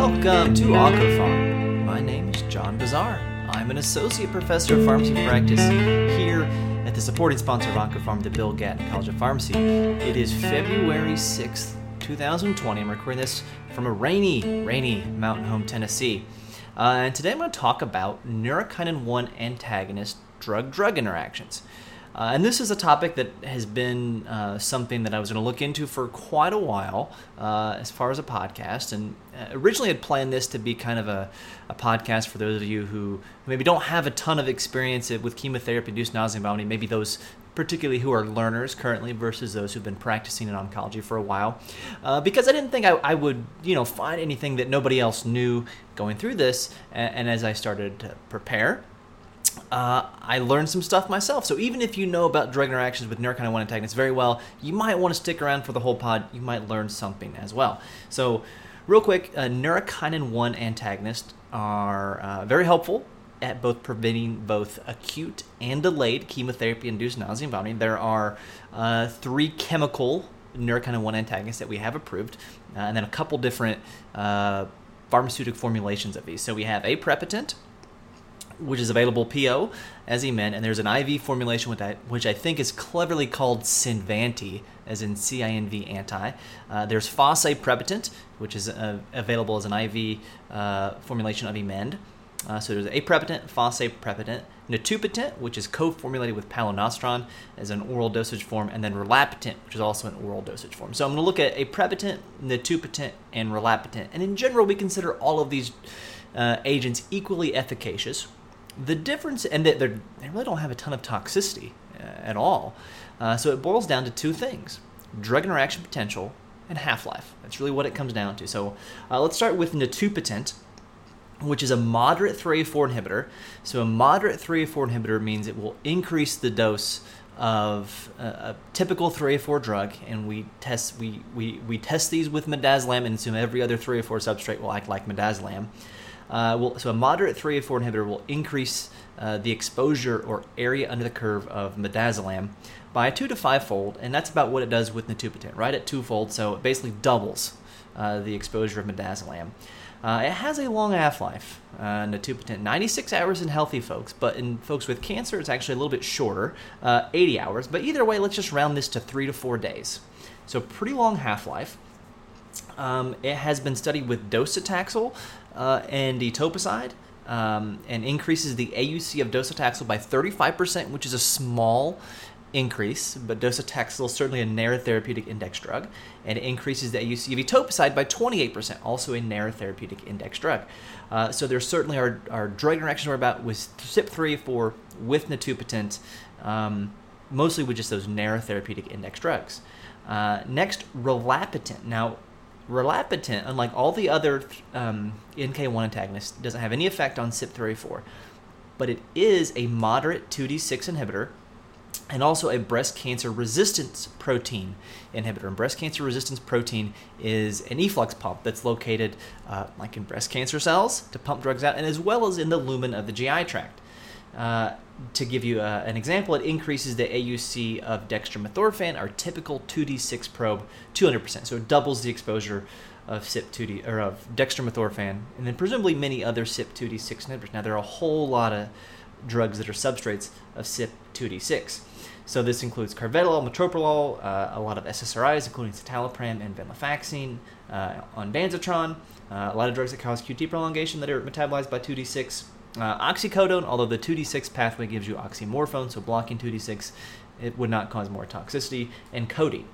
Welcome to Oncopharm. My name is John Bossaer. I'm an associate professor of pharmacy practice here at the supporting sponsor of Oncopharm, the Bill Gatton College of Pharmacy. It is February 6th, 2020. I'm recording this from a rainy, rainy Mountain Home, Tennessee. Uh, and today I'm going to talk about neurokinin 1 antagonist drug drug interactions. Uh, and this is a topic that has been uh, something that I was going to look into for quite a while uh, as far as a podcast. And uh, originally had planned this to be kind of a, a podcast for those of you who maybe don't have a ton of experience with chemotherapy induced nausea and vomiting, maybe those particularly who are learners currently versus those who've been practicing in oncology for a while. Uh, because I didn't think I, I, would, you know, find anything that nobody else knew going through this. and, and as I started to prepare, uh, I learned some stuff myself. So even if you know about drug interactions with neurokinin 1 antagonists very well, you might want to stick around for the whole pod. You might learn something as well. So, real quick, uh, neurokinin 1 antagonists are uh, very helpful at both preventing both acute and delayed chemotherapy-induced nausea and vomiting. There are uh, three chemical neurokinin 1 antagonists that we have approved, uh, and then a couple different uh, pharmaceutical formulations of these. So we have a aprepitant, which is available PO as Emend, and there's an IV formulation with that, which I think is cleverly called Cinvanti, as in C-I-N-V anti. Uh, there's fosaprepitant, which is uh, available as an IV uh, formulation of Emend. Uh, so there's aprepitant, fosaprepitant, netupitant, which is co-formulated with palonosetron as an oral dosage form, and then rolapitant, which is also an oral dosage form. So I'm going to look at aprepitant, netupitant, and rolapitant. And in general, we consider all of these uh, agents equally efficacious the difference, and they, they really don't have a ton of toxicity uh, at all. Uh, so it boils down to two things drug interaction potential and half life. That's really what it comes down to. So uh, let's start with netupitant, which is a moderate 3A4 inhibitor. So a moderate 3A4 inhibitor means it will increase the dose of a, a typical 3A4 drug, and we test we, we, we test these with midazolam and assume every other 3A4 substrate will act like midazolam. Uh, will, so a moderate 3A4 inhibitor will increase uh, the exposure or area under the curve of midazolam by a two to five fold, and that's about what it does with netupitant, right at two fold, So it basically doubles uh, the exposure of midazolam. Uh, it has a long half-life, uh, netupitant, 96 hours in healthy folks, but in folks with cancer, it's actually a little bit shorter, uh, 80 hours. But either way, let's just round this to three to four days. So pretty long half-life. Um, it has been studied with docetaxel uh, and etoposide. Um, and increases the AUC of docetaxel by 35%, which is a small increase, but docetaxel is certainly a narrow therapeutic index drug, and it increases the AUC of etoposide by 28%, also a narrow therapeutic index drug. Uh, so there certainly are, are drug interactions we're about with CYP3A4 with netupitant, um, mostly with just those narrow therapeutic index drugs. Uh, next, rolapitant. Now, Rolapitant, unlike all the other um, NK1 antagonists, doesn't have any effect on CYP3A4, but it is a moderate 2D6 inhibitor and also a breast cancer resistance protein inhibitor. And breast cancer resistance protein is an efflux pump that's located, uh, like in breast cancer cells, to pump drugs out, and as well as in the lumen of the GI tract. Uh, to give you uh, an example, it increases the AUC of dextromethorphan, our typical 2D6 probe, 200%. So it doubles the exposure of CYP2D or of dextromethorphan, and then presumably many other CYP2D6 inhibitors. Now there are a whole lot of drugs that are substrates of CYP2D6. So this includes carvedilol, metoprolol, uh, a lot of SSRIs, including citalopram and venlafaxine, uh, ondansetron, uh, a lot of drugs that cause QT prolongation that are metabolized by 2D6. Uh, oxycodone, although the 2d6 pathway gives you oxymorphone, so blocking 2d6, it would not cause more toxicity, and codeine.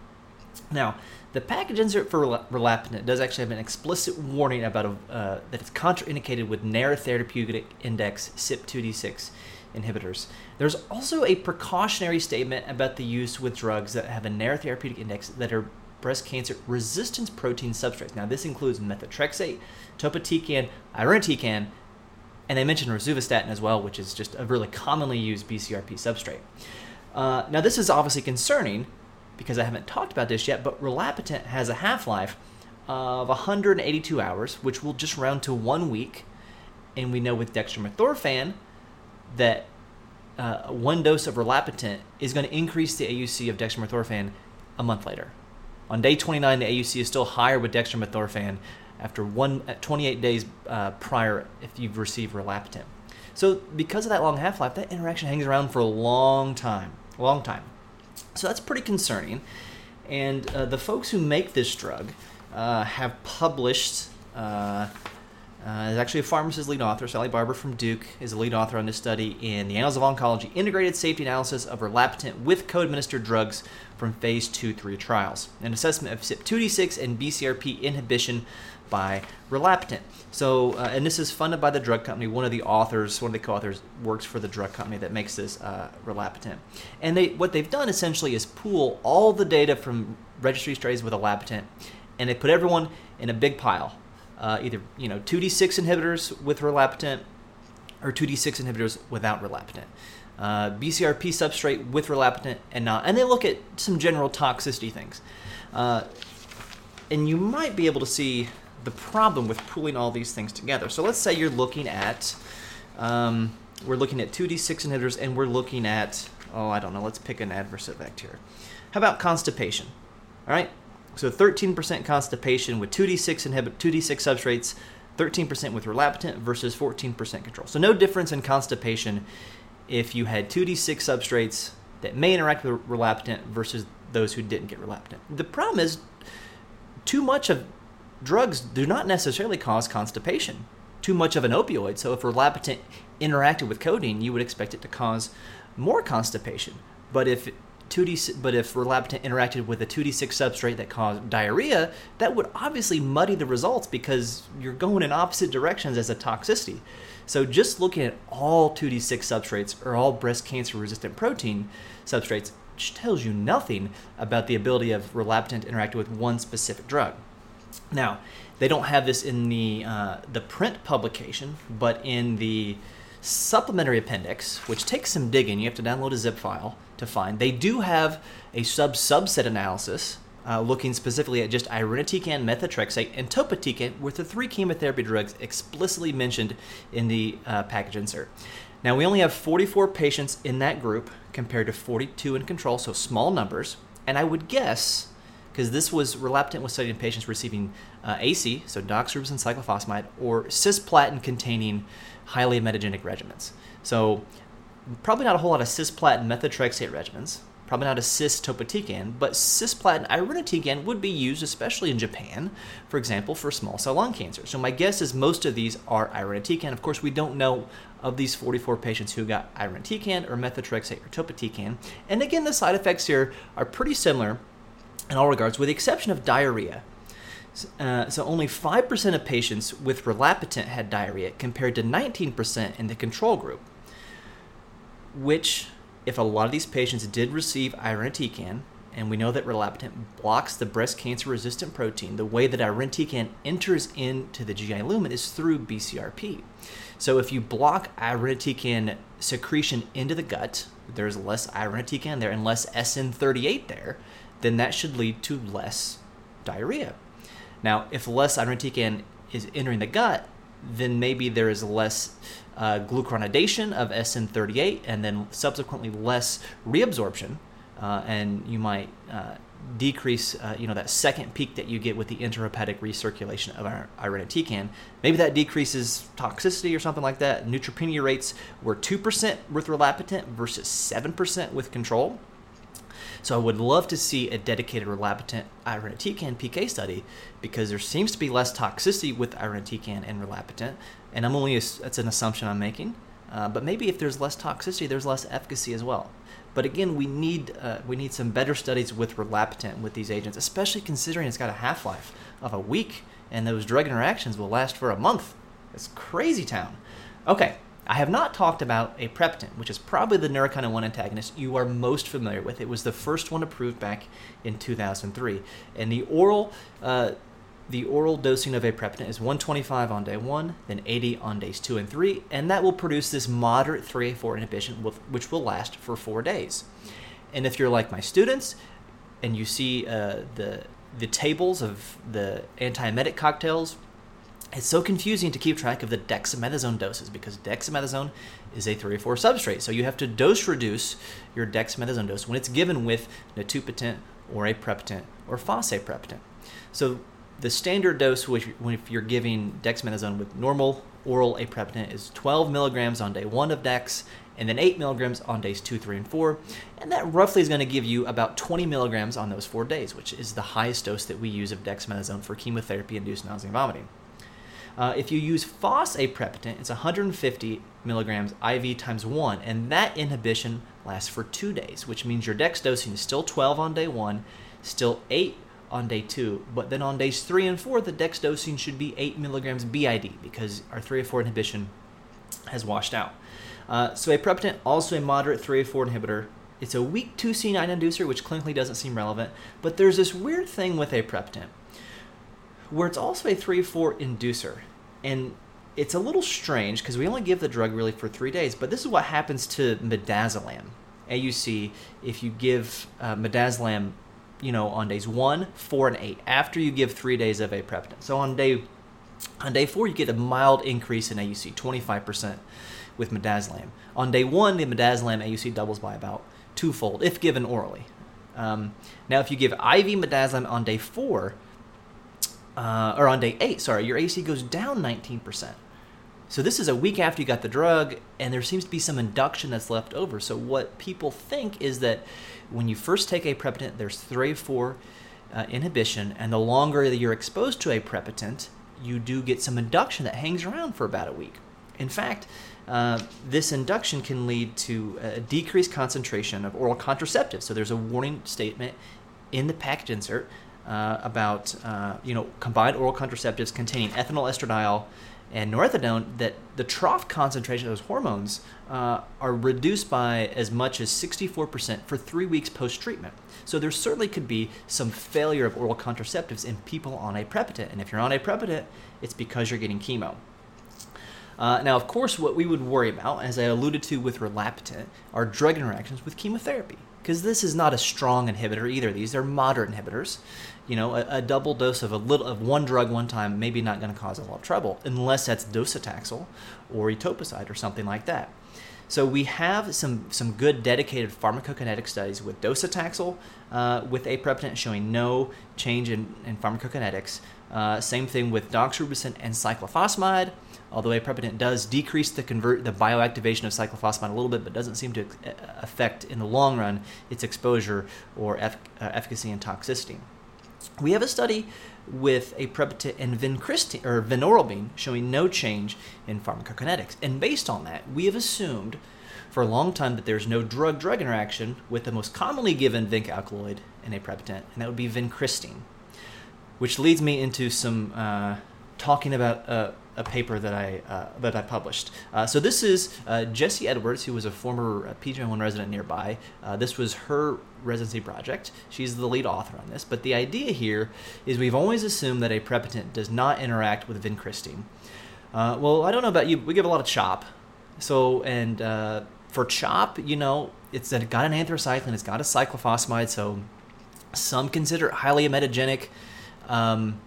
Now, the package insert for rolapitant does actually have an explicit warning about a, uh, that it's contraindicated with narrow therapeutic index CYP2D6 inhibitors. There's also a precautionary statement about the use with drugs that have a narrow therapeutic index that are breast cancer resistance protein substrates. Now, this includes methotrexate, topotecan, irinotecan, and they mentioned rosuvastatin as well, which is just a really commonly used BCRP substrate. Uh, now, this is obviously concerning because I haven't talked about this yet, but rolapitant has a half life of 182 hours, which will just round to one week. And we know with dextromethorphan that uh, one dose of rolapitant is going to increase the AUC of dextromethorphan a month later. On day 29, the AUC is still higher with dextromethorphan after one 28 days uh, prior if you've received rolapitant. So because of that long half-life, that interaction hangs around for a long time, a long time. So that's pretty concerning. And uh, the folks who make this drug uh, have published. Uh, uh, is actually a pharmacist lead author. Sally Barbour from Duke is a lead author on this study in the Annals of Oncology Integrated Safety Analysis of Rolapitant with co administered drugs from phase 2 3 trials. An assessment of CYP2D6 and BCRP inhibition by Rolapitant. So, uh, and this is funded by the drug company. One of the authors, one of the co-authors, works for the drug company that makes this uh. And they, what they've done essentially is pool all the data from registry studies with Rolapitant, and they put everyone in a big pile. Uh, either you know 2d6 inhibitors with Rolapitant or 2d6 inhibitors without Rolapitant. Uh, BCRP substrate with Rolapitant and not, and they look at some general toxicity things. Uh, and you might be able to see the problem with pooling all these things together. So let's say you're looking at, um, we're looking at 2d6 inhibitors and we're looking at, oh, I don't know, let's pick an adverse effect here. How about constipation? All right, so 13% constipation with 2d6 inhibit 2d6 substrates, 13% with Rolapitant versus 14% control. So no difference in constipation if you had 2d6 substrates that may interact with Rolapitant versus those who didn't get Rolapitant. The problem is too much of drugs do not necessarily cause constipation. Too much of an opioid. So if Rolapitant interacted with codeine, you would expect it to cause more constipation. But if 2D, but if Rolapitant interacted with a 2D6 substrate that caused diarrhea, that would obviously muddy the results because you're going in opposite directions as a toxicity. So just looking at all 2D6 substrates or all breast cancer resistant protein substrates tells you nothing about the ability of Rolapitant to interact with one specific drug. Now, they don't have this in the uh, the print publication, but in the supplementary appendix, which takes some digging, you have to download a zip file to find. They do have a sub subset analysis uh, looking specifically at just irinotecan, methotrexate, and topotecan, with the three chemotherapy drugs explicitly mentioned in the uh, package insert. Now, we only have 44 patients in that group compared to 42 in control, so small numbers. And I would guess because this was Rolapitant was studied in patients receiving uh, AC, so doxorubicin cyclophosphamide, or cisplatin containing highly emetogenic regimens. So probably not a whole lot of cisplatin methotrexate regimens, probably not a cis topotecan, but cisplatin irinotecan would be used, especially in Japan, for example, for small cell lung cancer. So my guess is most of these are irinotecan. Of course, we don't know of these 44 patients who got irinotecan or methotrexate or topotecan. And again, the side effects here are pretty similar in all regards, with the exception of diarrhea. Uh, so only 5% of patients with Rolapitant had diarrhea compared to 19% in the control group, which, if a lot of these patients did receive irinotecan, and we know that Rolapitant blocks the breast cancer resistant protein, the way that irinotecan enters into the GI lumen is through BCRP. So if you block irinotecan secretion into the gut, there's less irinotecan there and less SN38 there, then that should lead to less diarrhea. Now, if less irinotecan is entering the gut, then maybe there is less uh, glucuronidation of SN38 and then subsequently less reabsorption, uh, and you might uh, decrease, uh, you know, that second peak that you get with the intrahepatic recirculation of irinotecan. Maybe that decreases toxicity or something like that. Neutropenia rates were 2% with Rolapitant versus 7% with control. So I would love to see a dedicated Rolapitant irinotecan PK study because there seems to be less toxicity with irinotecan and Rolapitant, and I'm only that's an assumption I'm making. Uh, but maybe if there's less toxicity, there's less efficacy as well. But again, we need uh, we need some better studies with Rolapitant with these agents, especially considering it's got a half life of a week, and those drug interactions will last for a month. It's crazy town. Okay, I have not talked about aprepitant, which is probably the neurokinin 1 antagonist you are most familiar with. It was the first one approved back in 2003. And the oral, uh, the oral dosing of aprepitant is 125 on day 1, then 80 on days 2 and 3, and that will produce this moderate 3A4 inhibition, which will last for 4 days. And if you're like my students, and you see uh, the, the tables of the antiemetic cocktails it's so confusing to keep track of the dexamethasone doses because dexamethasone is a 3 or 4 substrate. So you have to dose reduce your dexamethasone dose when it's given with netupitant or aprepitant or fosaprepitant. So the standard dose, which if you're giving dexamethasone with normal oral aprepitant, is 12 milligrams on day one of dex, and then 8 milligrams on days 2, 3, and 4. And that roughly is going to give you about 20 milligrams on those four days, which is the highest dose that we use of dexamethasone for chemotherapy induced nausea and vomiting. Uh, if you use fosaprepitant, it's 150 milligrams IV times 1, and that inhibition lasts for two days, which means your dex dosing is still 12 on day 1, still 8 on day 2, but then on days 3 and 4, the dex dosing should be 8 milligrams BID because our 3 or 4 inhibition has washed out. Uh, so aprepitant, also a moderate 3 or 4 inhibitor. It's a weak 2C9 inducer, which clinically doesn't seem relevant, but there's this weird thing with aprepitant where it's also a 3 4 inducer. And it's a little strange because we only give the drug really for three days, but this is what happens to midazolam, AUC, if you give uh, midazolam, you know, on days one, four, and eight, after you give three days of aprepitant. So on day on day four, you get a mild increase in AUC, 25% with midazolam. On day one, the midazolam AUC doubles by about twofold if given orally. Um, now, if you give IV midazolam on day four, uh, or on day eight, sorry, your AC goes down 19%. So this is a week after you got the drug, and there seems to be some induction that's left over. So what people think is that when you first take aprepitant, there's 3-4 uh, inhibition, and the longer that you're exposed to aprepitant, you do get some induction that hangs around for about a week. In fact, uh, this induction can lead to a decreased concentration of oral contraceptives. So there's a warning statement in the package insert uh, about uh, you know combined oral contraceptives containing ethinyl estradiol and norethindrone that the trough concentration of those hormones uh, are reduced by as much as 64% for three weeks post treatment. So there certainly could be some failure of oral contraceptives in people on aprepitant. And if you're on aprepitant, it's because you're getting chemo. Uh, now, of course, what we would worry about, as I alluded to with rolapitant, are drug interactions with chemotherapy. Because this is not a strong inhibitor either. These are moderate inhibitors you know, a, a, double dose of a little of one drug one time maybe not going to cause a lot of trouble unless that's docetaxel or etoposide or something like that. So we have some some good dedicated pharmacokinetic studies with docetaxel uh, with aprepitant showing no change in, in pharmacokinetics. Uh, same thing with doxorubicin and cyclophosphamide. Although aprepitant does decrease the convert the bioactivation of cyclophosphamide a little bit, but doesn't seem to uh, affect in the long run its exposure or uh, efficacy and toxicity. We have a study with aprepitant and vincristine or vinorelbine showing no change in pharmacokinetics. And based on that, we have assumed for a long time that there's no drug-drug interaction with the most commonly given vinc alkaloid in aprepitant, and that would be vincristine. Which leads me into some uh, talking about uh, a paper that I uh, that I published. Uh, so this is uh, Jessie Edwards, who was a former uh, PGY1 resident nearby. Uh, this was her residency project. She's the lead author on this. But the idea here is we've always assumed that aprepitant does not interact with vincristine. Uh, well, I don't know about you. We give a lot of CHOP. So and for CHOP, you know, it's got an anthracycline, it's got a cyclophosphamide. So some consider it highly emetogenic. Um,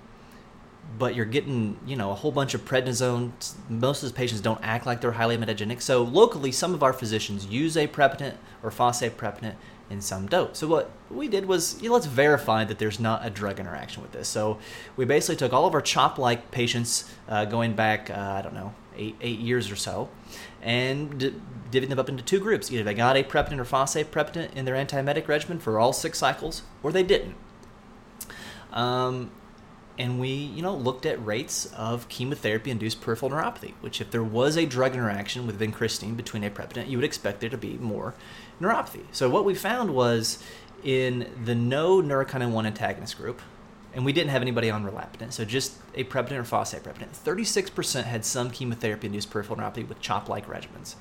but you're getting you know a whole bunch of prednisone. Most of the patients don't act like they're highly emetogenic. So locally, some of our physicians use a aprepitant or fosaprepitant, and some don't. So what we did was you know, let's verify that there's not a drug interaction with this. So we basically took all of our CHOP-like patients uh, going back uh, I don't know eight eight years or so, and d- divided them up into two groups. Either they got a aprepitant or fosaprepitant in their antiemetic regimen for all six cycles, or they didn't. Um, and we you know looked at rates of chemotherapy induced peripheral neuropathy which if there was a drug interaction with vincristine between aprepitant you would expect there to be more neuropathy. So what we found was in the no neurokinin 1 antagonist group and we didn't have anybody on rolapitant so just aprepitant or fosaprepitant 36% had some chemotherapy induced peripheral neuropathy with chop like regimens.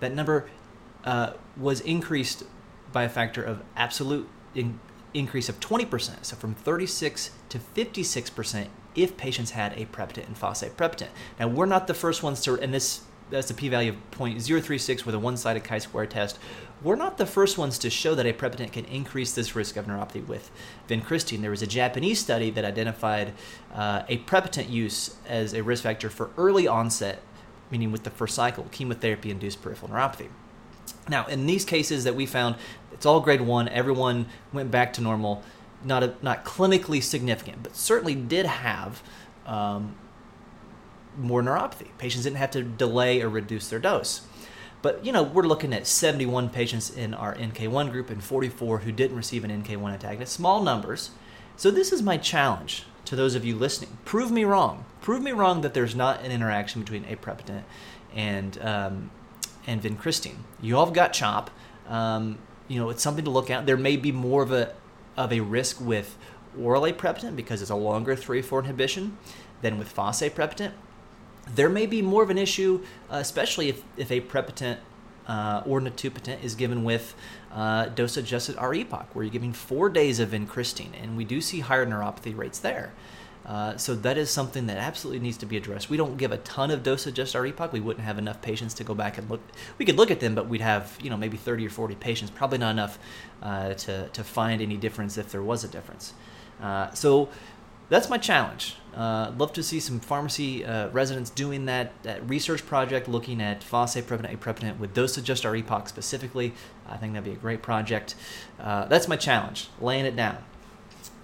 That number uh, was increased by a factor of absolute in, increase of 20%, so from 36 to 56% if patients had a aprepitant and fosaprepitant. Now, we're not the first ones to, and this that's a p-value of 0.036 with a one-sided chi-square test. We're not the first ones to show that a aprepitant can increase this risk of neuropathy with vincristine. There was a Japanese study that identified uh, aprepitant use as a risk factor for early onset, meaning with the first cycle, chemotherapy-induced peripheral neuropathy. Now, in these cases that we found, it's all grade one. Everyone went back to normal. not a, not clinically significant, but certainly did have um, more neuropathy. Patients didn't have to delay or reduce their dose. But you know, we're looking at 71 patients in our NK1 group and 44 who didn't receive an NK1 antagonist. Small numbers. So this is my challenge to those of you listening. Prove me wrong. Prove me wrong that there's not an interaction between aprepitant and um, and vincristine. You all have got CHOP. Um, you know, it's something to look at. There may be more of a of a risk with oral aprepitant because it's a longer 3-4 inhibition than with fosaprepitant there may be more of an issue, uh, especially if, if aprepitant uh, or netupitant is given with uh, dose adjusted R-EPOCH, where you're giving four days of vincristine, and we do see higher neuropathy rates there. Uh, so that is something that absolutely needs to be addressed. We don't give a ton of dose adjusted R-EPOCH. We wouldn't have enough patients to go back and look. We could look at them, but we'd have you know maybe 30 or 40 patients. Probably not enough uh, to to find any difference if there was a difference. Uh, so that's my challenge. Uh, love to see some pharmacy uh, residents doing that, that research project looking at fosaprepitant, aprepitant with dose adjust R-EPOCH specifically. I think that'd be a great project. That's my challenge, laying it down.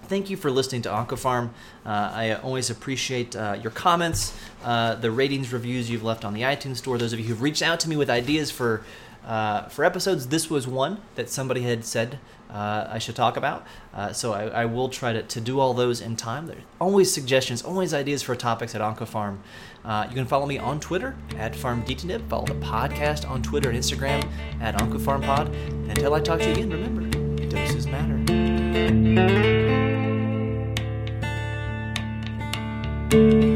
Thank you for listening to Oncopharm. Uh, I always appreciate uh, your comments, uh, the ratings, reviews you've left on the iTunes Store. Those of you who've reached out to me with ideas for uh, for episodes, this was one that somebody had said uh, I should talk about. Uh, so I, I, will try to, to do all those in time. There's always suggestions, always ideas for topics at Oncopharm. You can follow me on Twitter at FarmDTNib. Follow the podcast on Twitter and Instagram at OncopharmPod. And until I talk to you again, remember, doses matter. Música